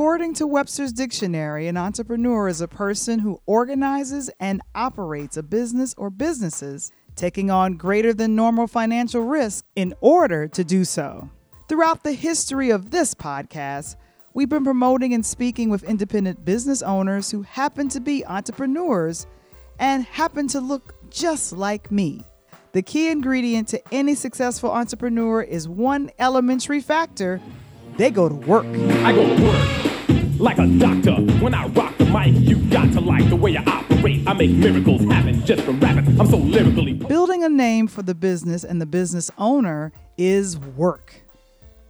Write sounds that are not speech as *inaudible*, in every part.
According to Webster's Dictionary, an entrepreneur is a person who organizes and operates a business or businesses, taking on greater than normal financial risk in order to do so. Throughout the history of this podcast, we've been promoting and speaking with independent business owners who happen to be entrepreneurs and happen to look just like me. The key ingredient to any successful entrepreneur is one elementary factor they go to work. I go to work like a doctor. When I rock the mic, you got to like the way I operate. I make miracles happen just from rapping. I'm so lyrically. Building a name for the business and the business owner is work.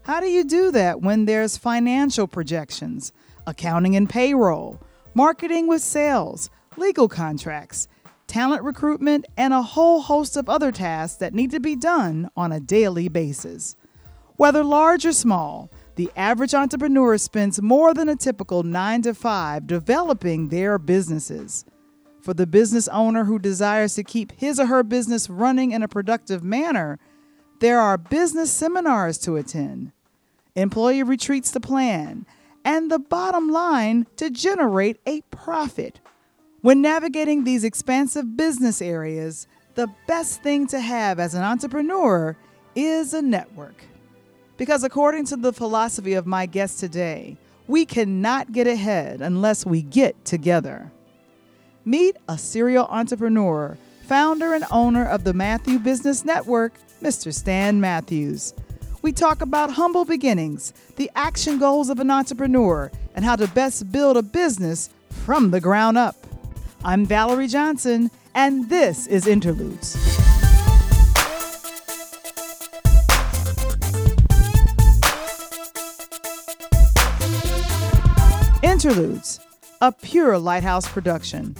How do you do that when there's financial projections, accounting and payroll, marketing with sales, legal contracts, talent recruitment, and a whole host of other tasks that need to be done on a daily basis? Whether large or small, the average entrepreneur spends more than a typical 9 to 5 developing their businesses. For the business owner who desires to keep his or her business running in a productive manner, there are business seminars to attend, employee retreats to plan, and the bottom line to generate a profit. When navigating these expansive business areas, the best thing to have as an entrepreneur is a network. Because according to the philosophy of my guest today, we cannot get ahead unless we get together. Meet a serial entrepreneur, founder and owner of the Matthew Business Network, Mr. Stan Matthews. We talk about humble beginnings, the action goals of an entrepreneur, and how to best build a business from the ground up. I'm Valerie Johnson, and this is Interludes. Interludes, a pure Lighthouse production.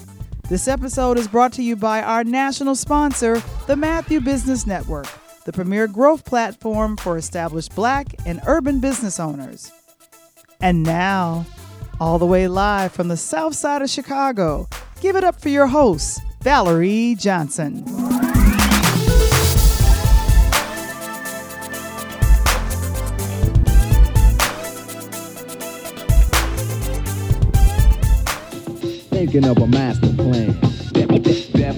This episode is brought to you by our national sponsor, the Matthew Business Network, the premier growth platform for established black and urban business owners. And now, all the way live from the south side of Chicago, give it up for your host, Valerie Johnson. Thinking of a master plan. Death,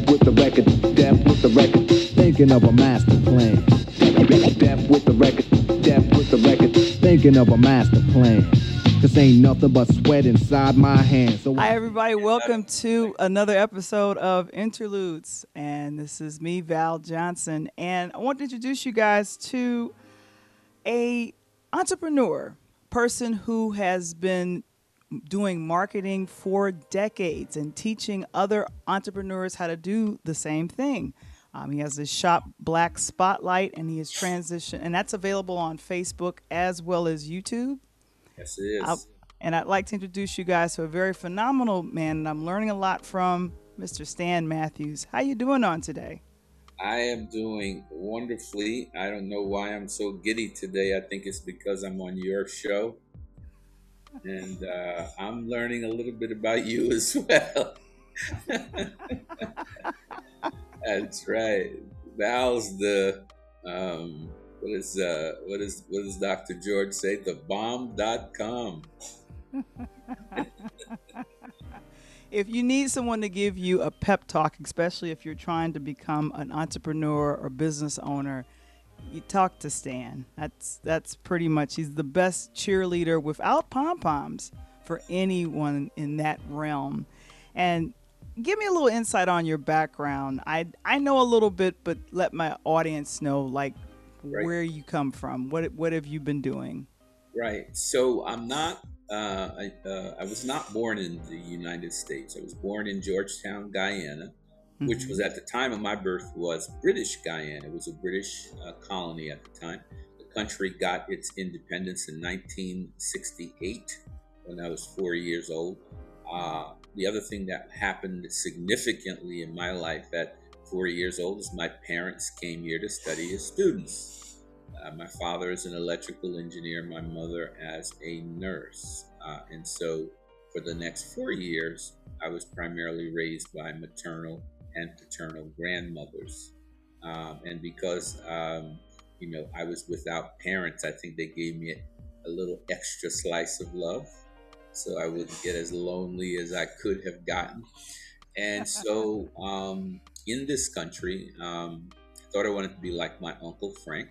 with the record. Death with the record. Thinking of a master plan. Death with the record. Death with the record. Thinking of a master plan. This ain't nothing but sweat inside my hands. So Hi, everybody. Welcome to another episode of Interludes. And this is me, Val Johnson. And I want to introduce you guys to a entrepreneur, person who has been doing marketing for decades and teaching other entrepreneurs how to do the same thing. Um, he has his shop Black Spotlight, and he has transitioned, and that's available on Facebook as well as YouTube. Yes, it is. I- and I'd like to introduce you guys to a very phenomenal man, and I'm learning a lot from Mr. Stan Matthews. How you doing on today? I am doing wonderfully. I don't know why I'm so giddy today. I think it's because I'm on your show. And uh, I'm learning a little bit about you as *laughs* well. That's right. Val's the um, what is uh, what is what does Dr. George say? The bomb.com. *laughs* If you need someone to give you a pep talk, especially if you're trying to become an entrepreneur or business owner, you talk to Stan. That's that's pretty much he's the best cheerleader without pom poms for anyone in that realm. And give me a little insight on your background. I I know a little bit, but let my audience know like Right. where you come from. What what have you been doing? Right. So I'm not. Uh, I, uh, I was not born in the United States. I was born in Georgetown, Guyana, which was at the time of my birth was British Guyana. It was a British uh, colony at the time. The country got its independence in 1968 when I was four years old. Uh, the other thing that happened significantly in my life at four years old is my parents came here to study as students. Uh, my father is an electrical engineer, my mother as a nurse. Uh, and so for the next four years, I was primarily raised by maternal and paternal grandmothers. Um, and because, um, you know, I was without parents, I think they gave me a little extra slice of love. so I wouldn't get as lonely as I could have gotten. And *laughs* so, um, in this country, um, I thought I wanted to be like my uncle Frank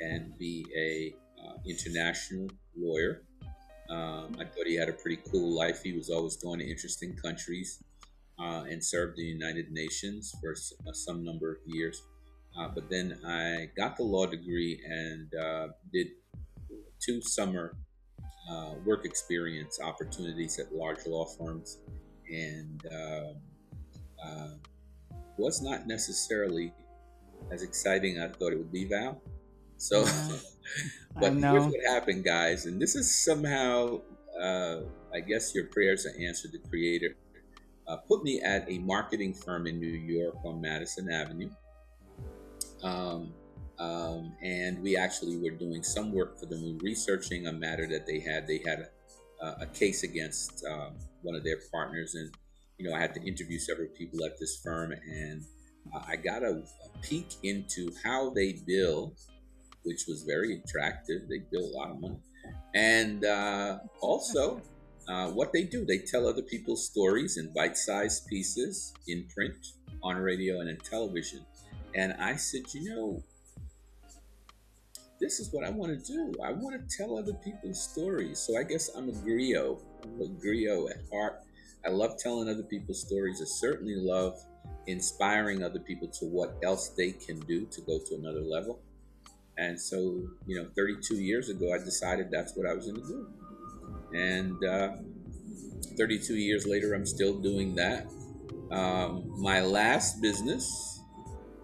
and be a uh, international lawyer. Um, I thought he had a pretty cool life. He was always going to interesting countries uh, and served the United Nations for s- uh, some number of years. Uh, but then I got the law degree and uh, did two summer uh, work experience opportunities at large law firms and um, uh, was not necessarily as exciting as I thought it would be, Val. So, *laughs* but here's what happened, guys, and this is somehow, uh, I guess, your prayers are answered. The Creator uh, put me at a marketing firm in New York on Madison Avenue, um, um, and we actually were doing some work for them. Researching a matter that they had. They had a, a case against um, one of their partners, and you know, I had to interview several people at this firm, and I got a, a peek into how they bill, which was very attractive. They bill a lot of money, and uh, also uh, what they do. They tell other people's stories in bite-sized pieces in print, on radio, and in television. And I said, you know, this is what I want to do. I want to tell other people's stories. So I guess I'm a griot. I'm a griot at heart. I love telling other people's stories. I certainly love inspiring other people to what else they can do to go to another level. And so, you know, 32 years ago, I decided that's what I was going to do. And uh, 32 years later, I'm still doing that. Um, my last business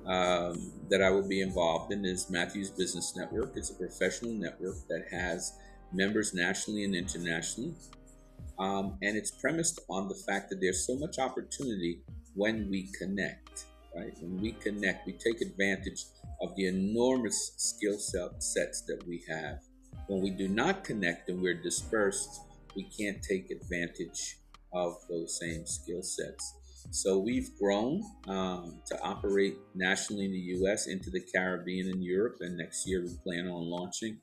um, that I will be involved in is Matthews Business Network. It's a professional network that has members nationally and internationally. Um, and it's premised on the fact that there's so much opportunity when we connect, right? When we connect, we take advantage of the enormous skill set sets that we have. When we do not connect and we're dispersed, we can't take advantage of those same skill sets. So we've grown um, to operate nationally in the U.S., into the Caribbean and Europe, and next year we plan on launching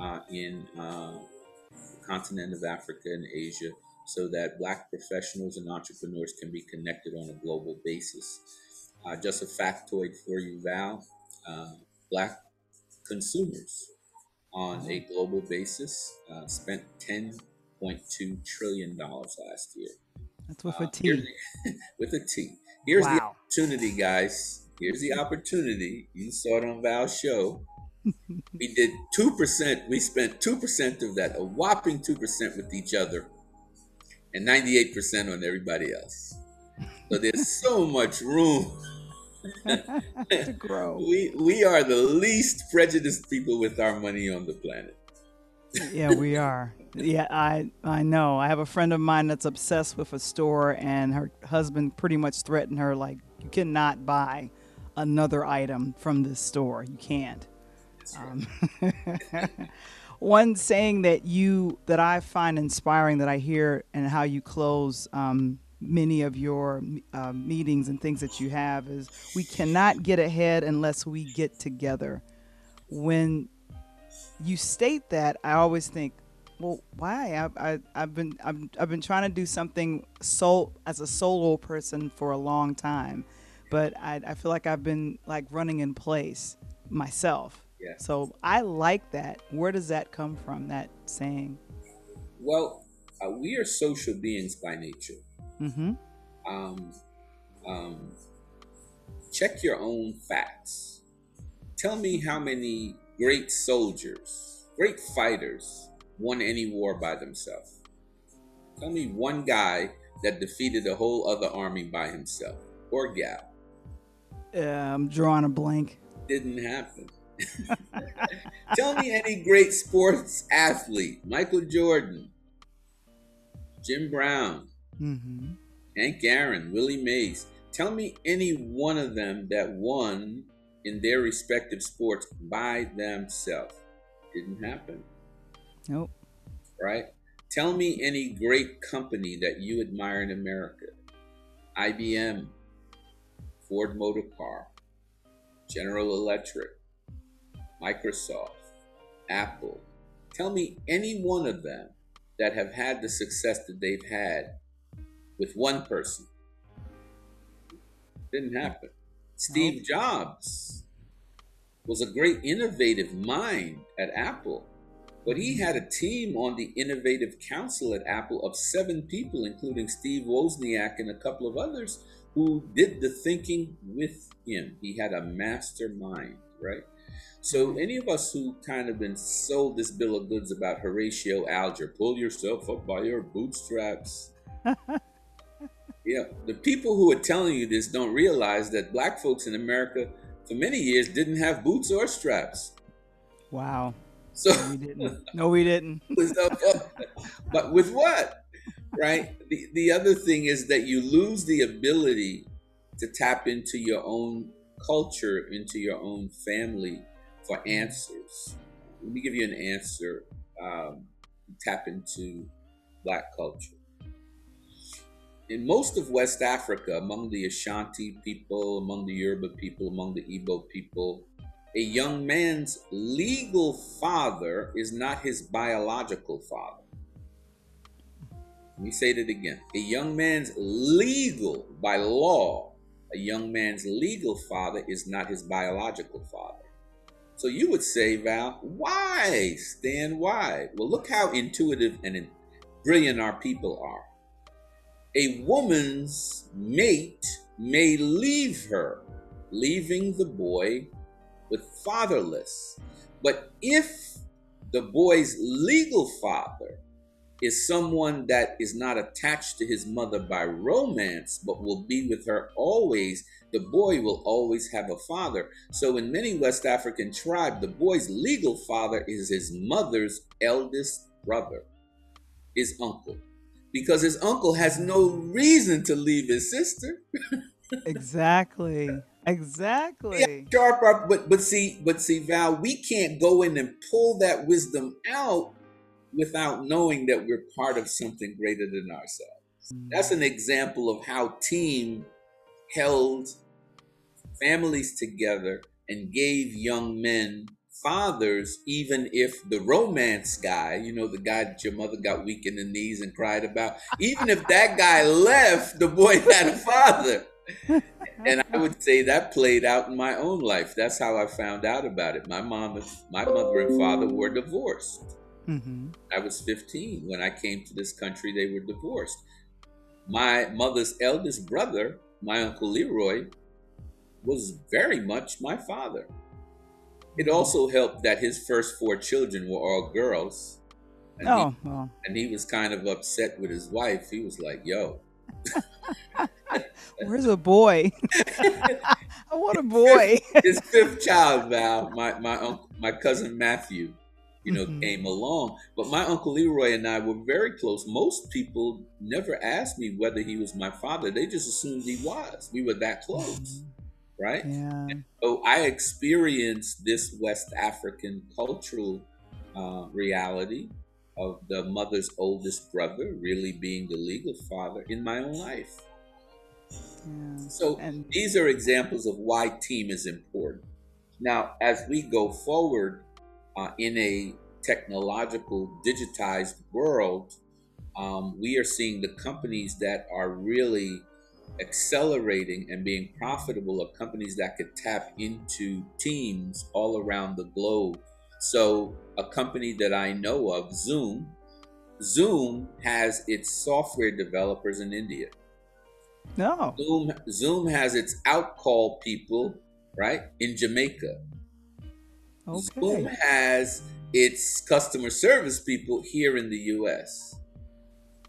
uh, in uh, the continent of Africa and Asia, so that Black professionals and entrepreneurs can be connected on a global basis. Uh, just a factoid for you, Val: uh, Black consumers on a global basis uh, spent 10.2 trillion dollars last year. That's with Uh, a here's T. *laughs* with a T. Here's the opportunity, guys. Here's the opportunity. You saw it on Val's show. *laughs* we did two percent. We spent two percent of that, a whopping two percent, with each other, and ninety-eight percent on everybody else. So there's *laughs* so much room. *laughs* to grow. We we are the least prejudiced people with our money on the planet. yeah, we are. Yeah, I I know. I have a friend of mine that's obsessed with a store, and her husband pretty much threatened her like, "You cannot buy another item from this store. You can't." Um, *laughs* one saying that you that I find inspiring that I hear and how you close um, many of your uh, meetings and things that you have is we cannot get ahead unless we get together. When you state that, I always think, well, why? I, I, I've been I've, I've been trying to do something so as a solo person for a long time, but I, I feel like I've been like running in place myself. Yeah. So I like that. Where does that come from? That saying? Well, uh, we are social beings by nature. Mm-hmm. um, um, check your own facts. Tell me how many great soldiers, great fighters, won any war by themselves. Tell me one guy that defeated a whole other army by himself or gal. Uh, I'm drawing a blank. Didn't happen. *laughs* Tell me any great sports athlete. Michael Jordan, Jim Brown, Mm-hmm. Hank Aaron, Willie Mays. Tell me any one of them that won in their respective sports by themselves. Didn't happen, Nope. right? Tell me any great company that you admire in America. IBM, Ford Motor Car, General Electric, Microsoft, Apple. Tell me any one of them that have had the success that they've had with one person. Didn't happen. Steve Jobs was a great innovative mind at Apple, but he had a team on the innovative council at Apple of seven people, including Steve Wozniak and a couple of others who did the thinking with him. He had a mastermind, right? So mm-hmm. any of us who kind of been sold this bill of goods about Horatio Alger, pull yourself up by your bootstraps. *laughs* yeah, the people who are telling you this don't realize that black folks in America for many years didn't have boots or straps. Wow. So No, we didn't. No, we didn't. *laughs* but with what? Right? The the other thing is that you lose the ability to tap into your own culture, into your own family for answers. Let me give you an answer. Um, tap into black culture. In most of West Africa, among the Ashanti people, among the Yoruba people, among the Igbo people, a young man's legal father is not his biological father. Let me say that again. A young man's legal, by law, a young man's legal father is not his biological father. So you would say, Val, why? Stan, why? Well, look how intuitive and brilliant our people are. A woman's mate may leave her, leaving the boy with fatherless. But if the boy's legal father is someone that is not attached to his mother by romance, but will be with her always, the boy will always have a father. So in many West African tribes, the boy's legal father is his mother's eldest brother, his uncle. Because his uncle has no reason to leave his sister. exactly. *laughs* Exactly. Yeah, sharp up, but but see, but see, Val, we can't go in and pull that wisdom out without knowing that we're part of something greater than ourselves. Mm. That's an example of how team held families together and gave young men fathers, even if the romance guy, you know, the guy that your mother got weak in the knees and cried about, even if that guy *laughs* left, the boy *laughs* had a father. and I would say that played out in my own life. That's how I found out about it. My mom, my mother and father were divorced. Mm-hmm. I was 15 when I came to this country. They were divorced. My mother's eldest brother, my uncle Leroy, was very much my father. It also helped that his first four children were all girls. And oh, he, well. And he was kind of upset with his wife. He was like, yo. *laughs* Where's a boy? *laughs* I want a boy. his fifth child, Val, my, my uncle, my cousin Matthew you know, mm-hmm. came along. But my uncle Leroy and I were very close. Most people never asked me whether he was my father; they just assumed he was. We were that close, mm-hmm. Right? Yeah. So I experienced this West African cultural uh, reality of the mother's oldest brother really being the legal father in my own life. Yeah. So and- these are examples of why team is important. Now, as we go forward, uh, in a technological, digitized world, um, we are seeing the companies that are really accelerating and being profitable are companies that could tap into teams all around the globe. So, a company that I know of, Zoom, Zoom has its software developers in India. No. Zoom, Zoom has its outcall people, right, in Jamaica. Okay. Zoom has its customer service people here in the US.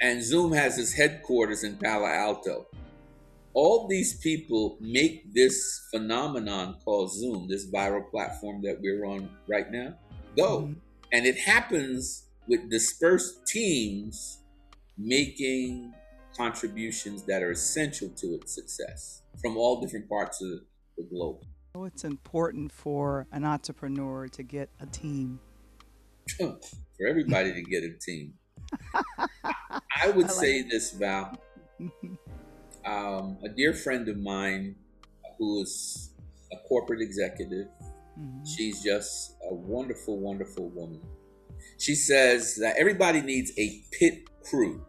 And Zoom has its headquarters in Palo Alto. All these people make this phenomenon called Zoom, this viral platform that we're on right now, go. Mm-hmm. And it happens with dispersed teams making contributions that are essential to its success from all different parts of the globe. It's important for an entrepreneur to get a team. for everybody to get a team. *laughs* I would I like say it. this, Val. *laughs* Um, a dear friend of mine who is a corporate executive, mm-hmm. she's just a wonderful, wonderful woman. She says that everybody needs a pit crew.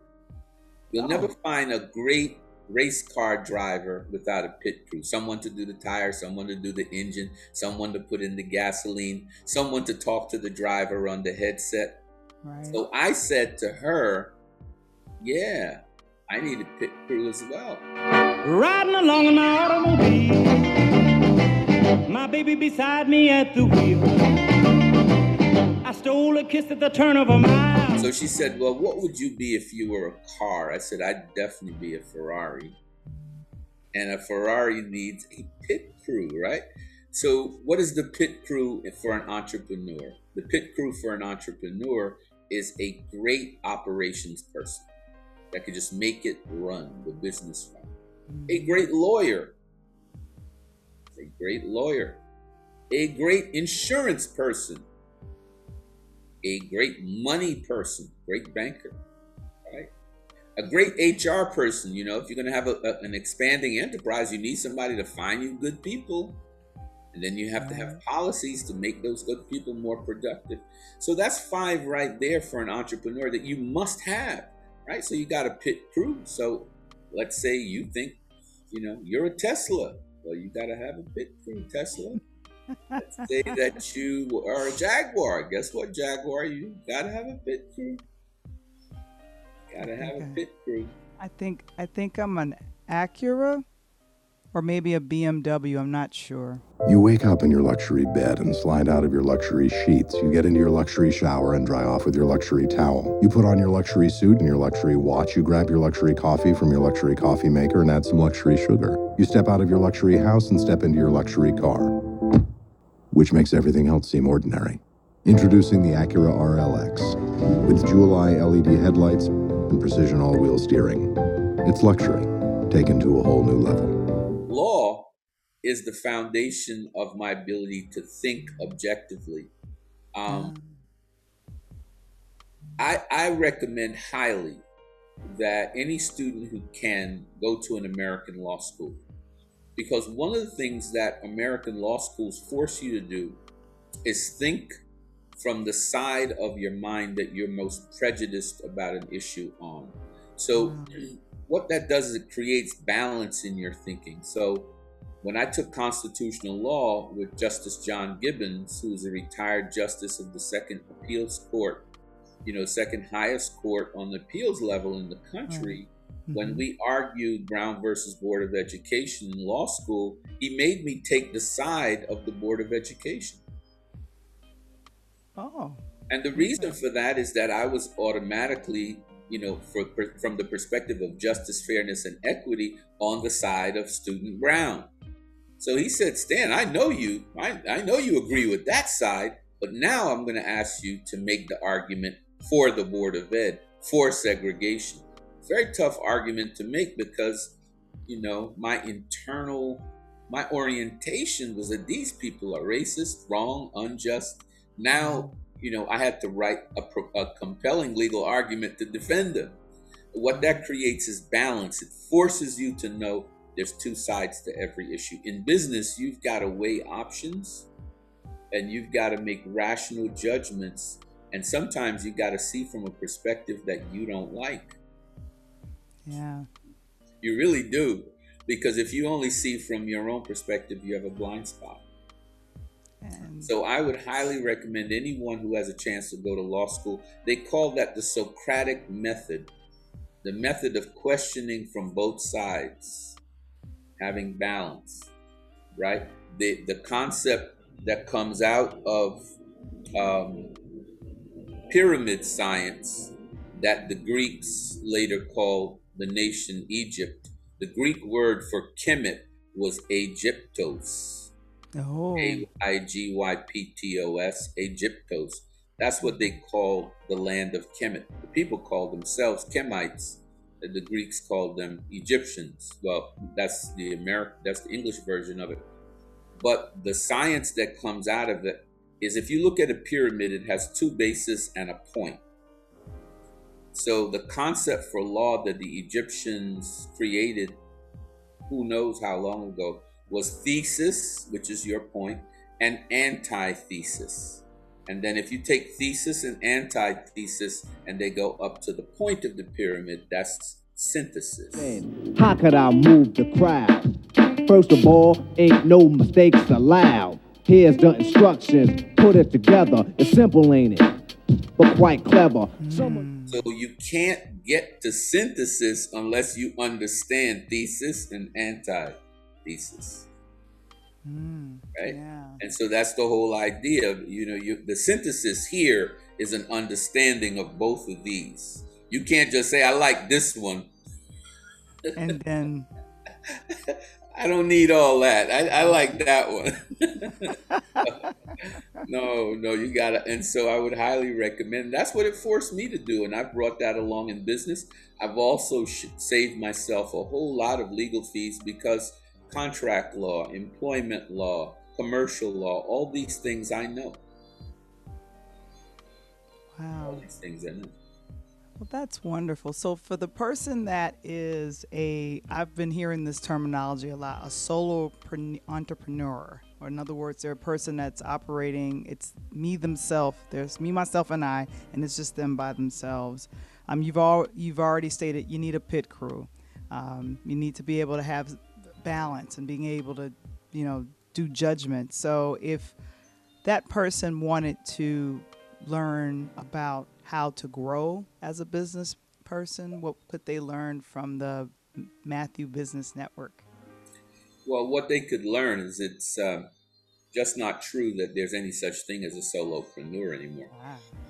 You'll Oh. never find a great race car driver without a pit crew. Someone to do the tires, someone to do the engine, someone to put in the gasoline, someone to talk to the driver on the headset. Right. So I said to her, Yeah, I need a pit crew as well. Riding along in my automobile, my baby beside me at the wheel. I stole a kiss at the turn of a mile. So she said, Well, what would you be if you were a car? I said, I'd definitely be a Ferrari. And a Ferrari needs a pit crew, right? So, what is the pit crew for an entrepreneur? The pit crew for an entrepreneur is a great operations person that could just make it run, the business run. A mm. great lawyer, a great lawyer, a great insurance person, a great money person, great banker, right? A great HR person. You know, if you're going to have a, a- an expanding enterprise, you need somebody to find you good people. And then you have to have policies to make those good people more productive. So that's five right there for an entrepreneur that you must have, right? So you got a pit crew. So let's say you think, you know, you're a Tesla. Well, you got to have a pit crew, Tesla. Let's say *laughs* that you are a Jaguar. Guess what, Jaguar? You gotta have a pit crew. Gotta have a pit crew. I think I think I'm an Acura or maybe a BMW. I'm not sure. You wake up in your luxury bed and slide out of your luxury sheets. You get into your luxury shower and dry off with your luxury towel. You put on your luxury suit and your luxury watch. You grab your luxury coffee from your luxury coffee maker and add some luxury sugar. You step out of your luxury house and step into your luxury car, which makes everything else seem ordinary. Introducing the Acura RLX with jewel eye LED headlights and precision all wheel steering. It's luxury taken to a whole new level. Is the foundation of my ability to think objectively. Um, I, I recommend highly that any student who can go to an American law school. Because one of the things that American law schools force you to do is think from the side of your mind that you're most prejudiced about an issue on. So, what that does is it creates balance in your thinking. So, when I took constitutional law with Justice John Gibbons, who was a retired justice of the Second Appeals Court, you know, second highest court on the appeals level in the country, when mm-hmm. we argued Brown versus Board of Education in law school, he made me take the side of the Board of Education. Oh. And the reason for that is that I was automatically, you know, for, from the perspective of justice, fairness, and equity, on the side of student Brown. So he said, Stan, I know you. I, I know you agree with that side, but now I'm going to ask you to make the argument for the Board of Ed, for segregation. Very tough argument to make because, you know, my internal, my orientation was that these people are racist, wrong, unjust. Now, you know, I had to write a, a compelling legal argument to defend them. What that creates is balance. It forces you to know there's two sides to every issue. In business, you've got to weigh options and you've got to make rational judgments. And sometimes you've got to see from a perspective that you don't like. Yeah. You really do. Because if you only see from your own perspective, you have a blind spot. And So I would highly recommend anyone who has a chance to go to law school. They call that the Socratic method, the method of questioning from both sides, having balance, right? The the concept that comes out of um, pyramid science that the Greeks later called the nation Egypt. The Greek word for Kemet was Aegyptos. oh. A I G Y P T O S, Aegyptos. That's what they called the land of Kemet. The people called themselves Kemites. The Greeks called them Egyptians. Well, that's the American, that's the English version of it. But the science that comes out of it is if you look at a pyramid, it has two bases and a point. So the concept for law that the Egyptians created, who knows how long ago, was thesis, which is your point, and antithesis. And then if you take thesis and antithesis and they go up to the point of the pyramid, that's synthesis. How could I move the crowd? First of all, ain't no mistakes allowed. Here's the instructions, put it together. It's simple, ain't it? But quite clever. Someone So you can't get to synthesis unless you understand thesis and antithesis. Mm, right? Yeah. And so that's the whole idea. You know, you, the synthesis here is an understanding of both of these. You can't just say, I like this one. And then *laughs* I don't need all that. I, I like that one. *laughs* no, no, you gotta. And so I would highly recommend. That's what it forced me to do, and I brought that along in business. I've also sh- saved myself a whole lot of legal fees because contract law, employment law, commercial law, all these things I know. All wow. these things I know. Well, that's wonderful. So, for the person that is a, I've been hearing this terminology a lot, a solo entrepreneur, or in other words, they're a person that's operating. It's me themselves. There's me, myself, and I, and it's just them by themselves. Um, you've all you've already stated you need a pit crew. Um, you need to be able to have balance and being able to, you know, do judgment. So, if that person wanted to learn about how to grow as a business person, what could they learn from the Matthew Business Network? Well, what they could learn is it's um, just not true that there's any such thing as a solopreneur anymore.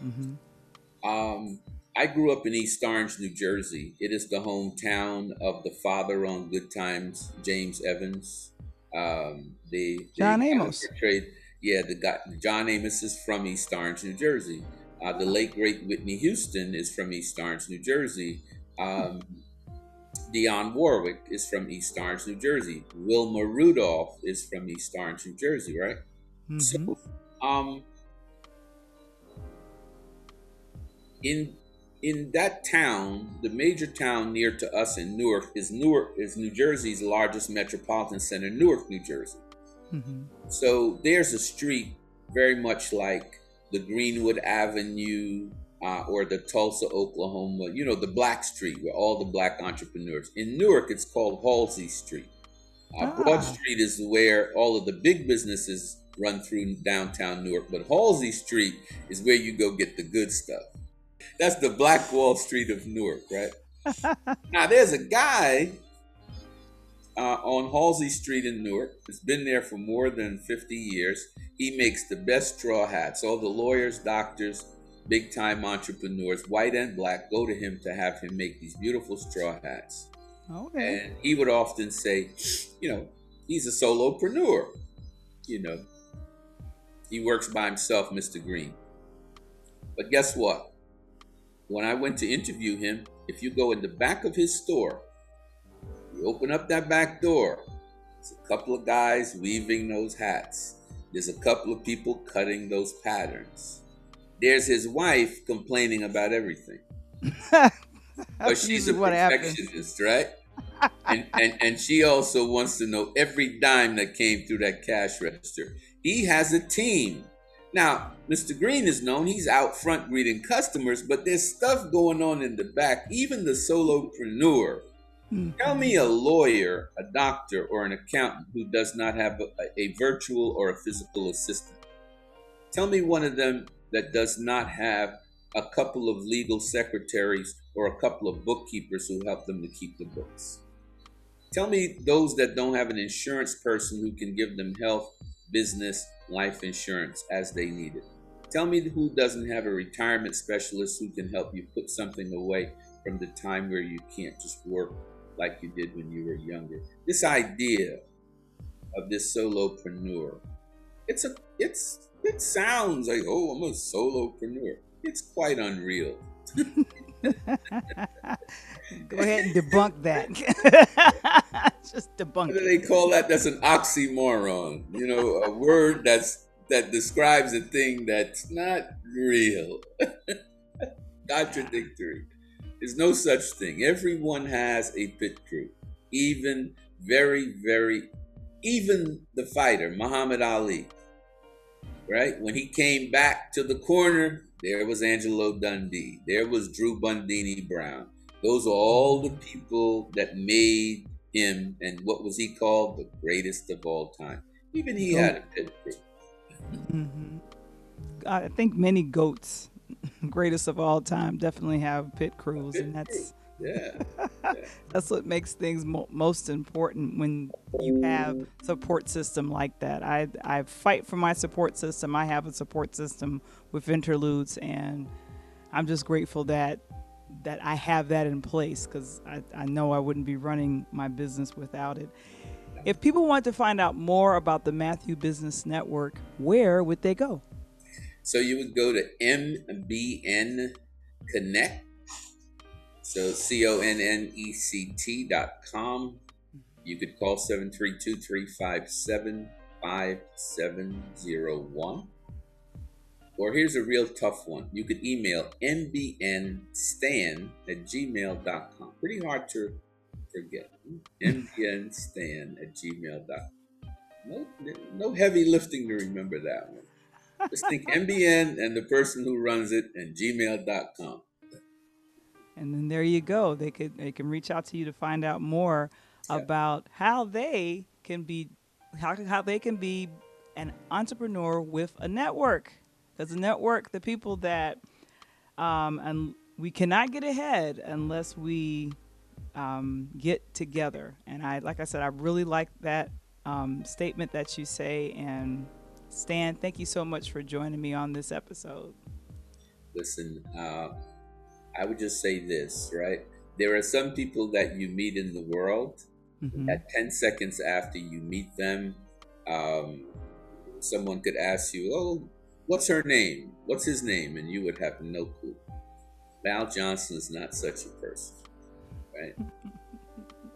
Mm-hmm. Um, I grew up in East Orange, New Jersey. It is the hometown of the father on Good Times, James Evans. Um, the the John Amos. portrayed- yeah, the guy John Amos is from East Orange, New Jersey. Uh, the late great Whitney Houston is from East Orange, New Jersey. Um, Dionne Warwick is from East Orange, New Jersey. Wilma Rudolph is from East Orange, New Jersey, right? Mhm. So, um, in in that town, the major town near to us in Newark is Newark is New Jersey's largest metropolitan center, Newark, New Jersey. Mhm. So there's a street very much like the Greenwood Avenue uh, or the Tulsa, Oklahoma, you know, the Black Street where all the black entrepreneurs. In Newark, it's called Halsey Street. Uh, Broad Ah. Street is where all of the big businesses run through downtown Newark, but Halsey Street is where you go get the good stuff. That's the Black Wall Street of Newark, right? *laughs* now, there's a guy uh, on Halsey Street in Newark. It's been there for more than 50 years. He makes the best straw hats. All the lawyers, doctors, big time entrepreneurs, white and black, go to him to have him make these beautiful straw hats. Okay. And he would often say, you know, he's a solopreneur. You know, he works by himself, Mr. Green. But guess what? When I went to interview him, if you go in the back of his store, you open up that back door, there's a couple of guys weaving those hats. There's a couple of people cutting those patterns. There's his wife complaining about everything. *laughs* But she's a usually what happens. perfectionist, right? and, and and she also wants to know every dime that came through that cash register. He has a team. Now, Mr. Green is known, he's out front greeting customers, but there's stuff going on in the back. Even the solopreneur. Hmm. Tell me a lawyer, a doctor, or an accountant who does not have a, a virtual or a physical assistant. Tell me one of them that does not have a couple of legal secretaries or a couple of bookkeepers who help them to keep the books. Tell me those that don't have an insurance person who can give them health, business, life insurance as they need it. Tell me who doesn't have a retirement specialist who can help you put something away from the time where you can't just work like you did when you were younger. This idea of this solopreneur, it's a it's it sounds like oh I'm a solopreneur. It's quite unreal. *laughs* Go ahead and debunk that. *laughs* Just debunk What do they call that? That's an oxymoron. You know, a word that's that describes a thing that's not real. *laughs* Contradictory. There's no such thing. Everyone has a pit crew. Even very, very even the fighter, Muhammad Ali. right? When he came back to the corner, there was Angelo Dundee. There was Drew Bundini Brown. Those are all the people that made him, and what was he called? The greatest of all time. Even he had a pit crew. hmm I think many goats, *laughs* greatest of all time, definitely have pit crews, and that's *laughs* Yeah. that's what makes things mo- most important when you have support system like that. I I fight for my support system. I have a support system with interludes, and I'm just grateful that that I have that in place because I, I know I wouldn't be running my business without it. If people want to find out more about the Matthew Business Network, where would they go? So you would go to MBN Connect. So C O N N E C T dot com. You could call 732 357 5701. Or here's a real tough one. You could email mbnstan at gmail.com. Pretty hard to forget. mbnstan at gmail.com. No, no heavy lifting to remember that one. Just think MBN and the person who runs it and gmail.com. And then there you go. They could they can reach out to you to find out more Yeah. about how they can be how how they can be an entrepreneur with a network. Because the network, the people that um, and we cannot get ahead unless we um, get together. And I like I said, I really like that um, statement that you say. And Stan, thank you so much for joining me on this episode. Listen, uh, I would just say this, right? There are some people that you meet in the world Mhm. that 10 seconds after you meet them, um, someone could ask you, Oh, what's her name? What's his name? And you would have no clue. Val Johnson is not such a person, right?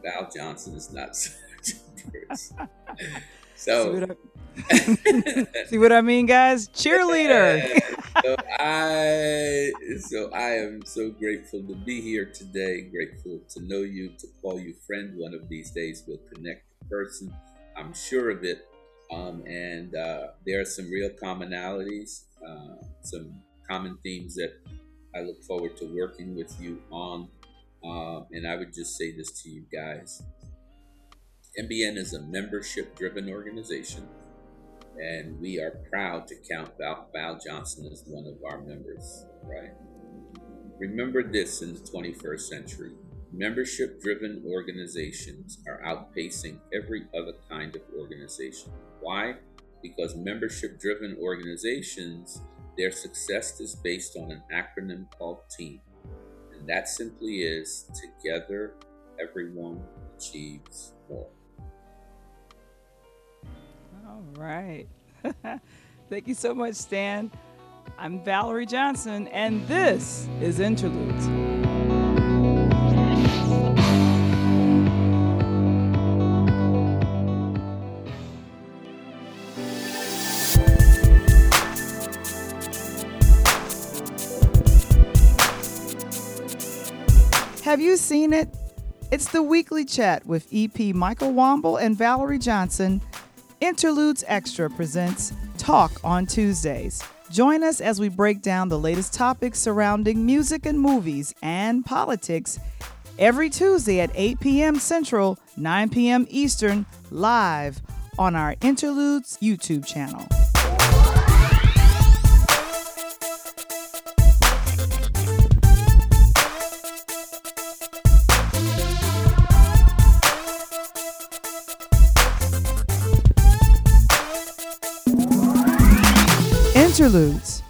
Val Johnson is not *laughs* such a person. *laughs* See So, what I, *laughs* see what I mean, guys? Cheerleader. so I so I am so grateful to be here today. Grateful to know you, to call you friend. One of these days we'll connect in person. I'm sure of it. Um, and uh, there are some real commonalities, uh, some common themes that I look forward to working with you on. Um, and I would just say this to you guys. MBN is a membership driven organization and we are proud to count Val, Val Johnson as one of our members, right? Remember this in the 21st century membership driven organizations are outpacing every other kind of organization. Why? Because membership driven organizations, their success is based on an acronym called TEAM. And that simply is together, everyone achieves more. All right. *laughs* Thank you so much, Stan. I'm Valerie Johnson, and this is Interludes. You seen it? It's the weekly chat with EP Michael Womble and Valerie Johnson. Interludes Extra presents Talk on Tuesdays. Join us as we break down the latest topics surrounding music and movies and politics every Tuesday at 8 p.m. Central, 9 p.m. Eastern, live on our Interludes YouTube channel. Interludes.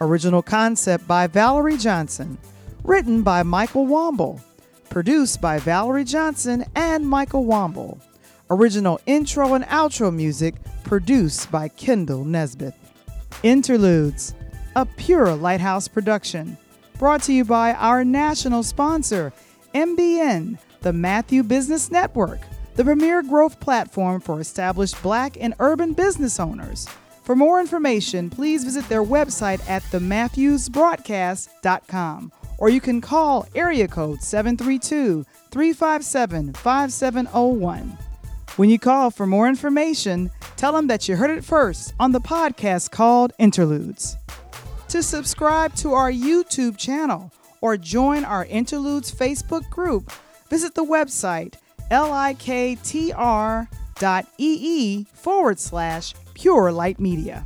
Original concept by Valerie Johnson. Written by Michael Womble. Produced by Valerie Johnson and Michael Womble. Original intro and outro music produced by Kendall Nesbitt. Interludes. A pure Lighthouse production. Brought to you by our national sponsor, MBN, the Matthew Business Network, the premier growth platform for established black and urban business owners. For more information, please visit their website at thematthewsbroadcast.com or you can call area code 732 357 5701. When you call for more information, Tell them that you heard it first on the podcast called Interludes. To subscribe to our YouTube channel or join our Interludes Facebook group, visit the website linktr.ee forward slash pure light media.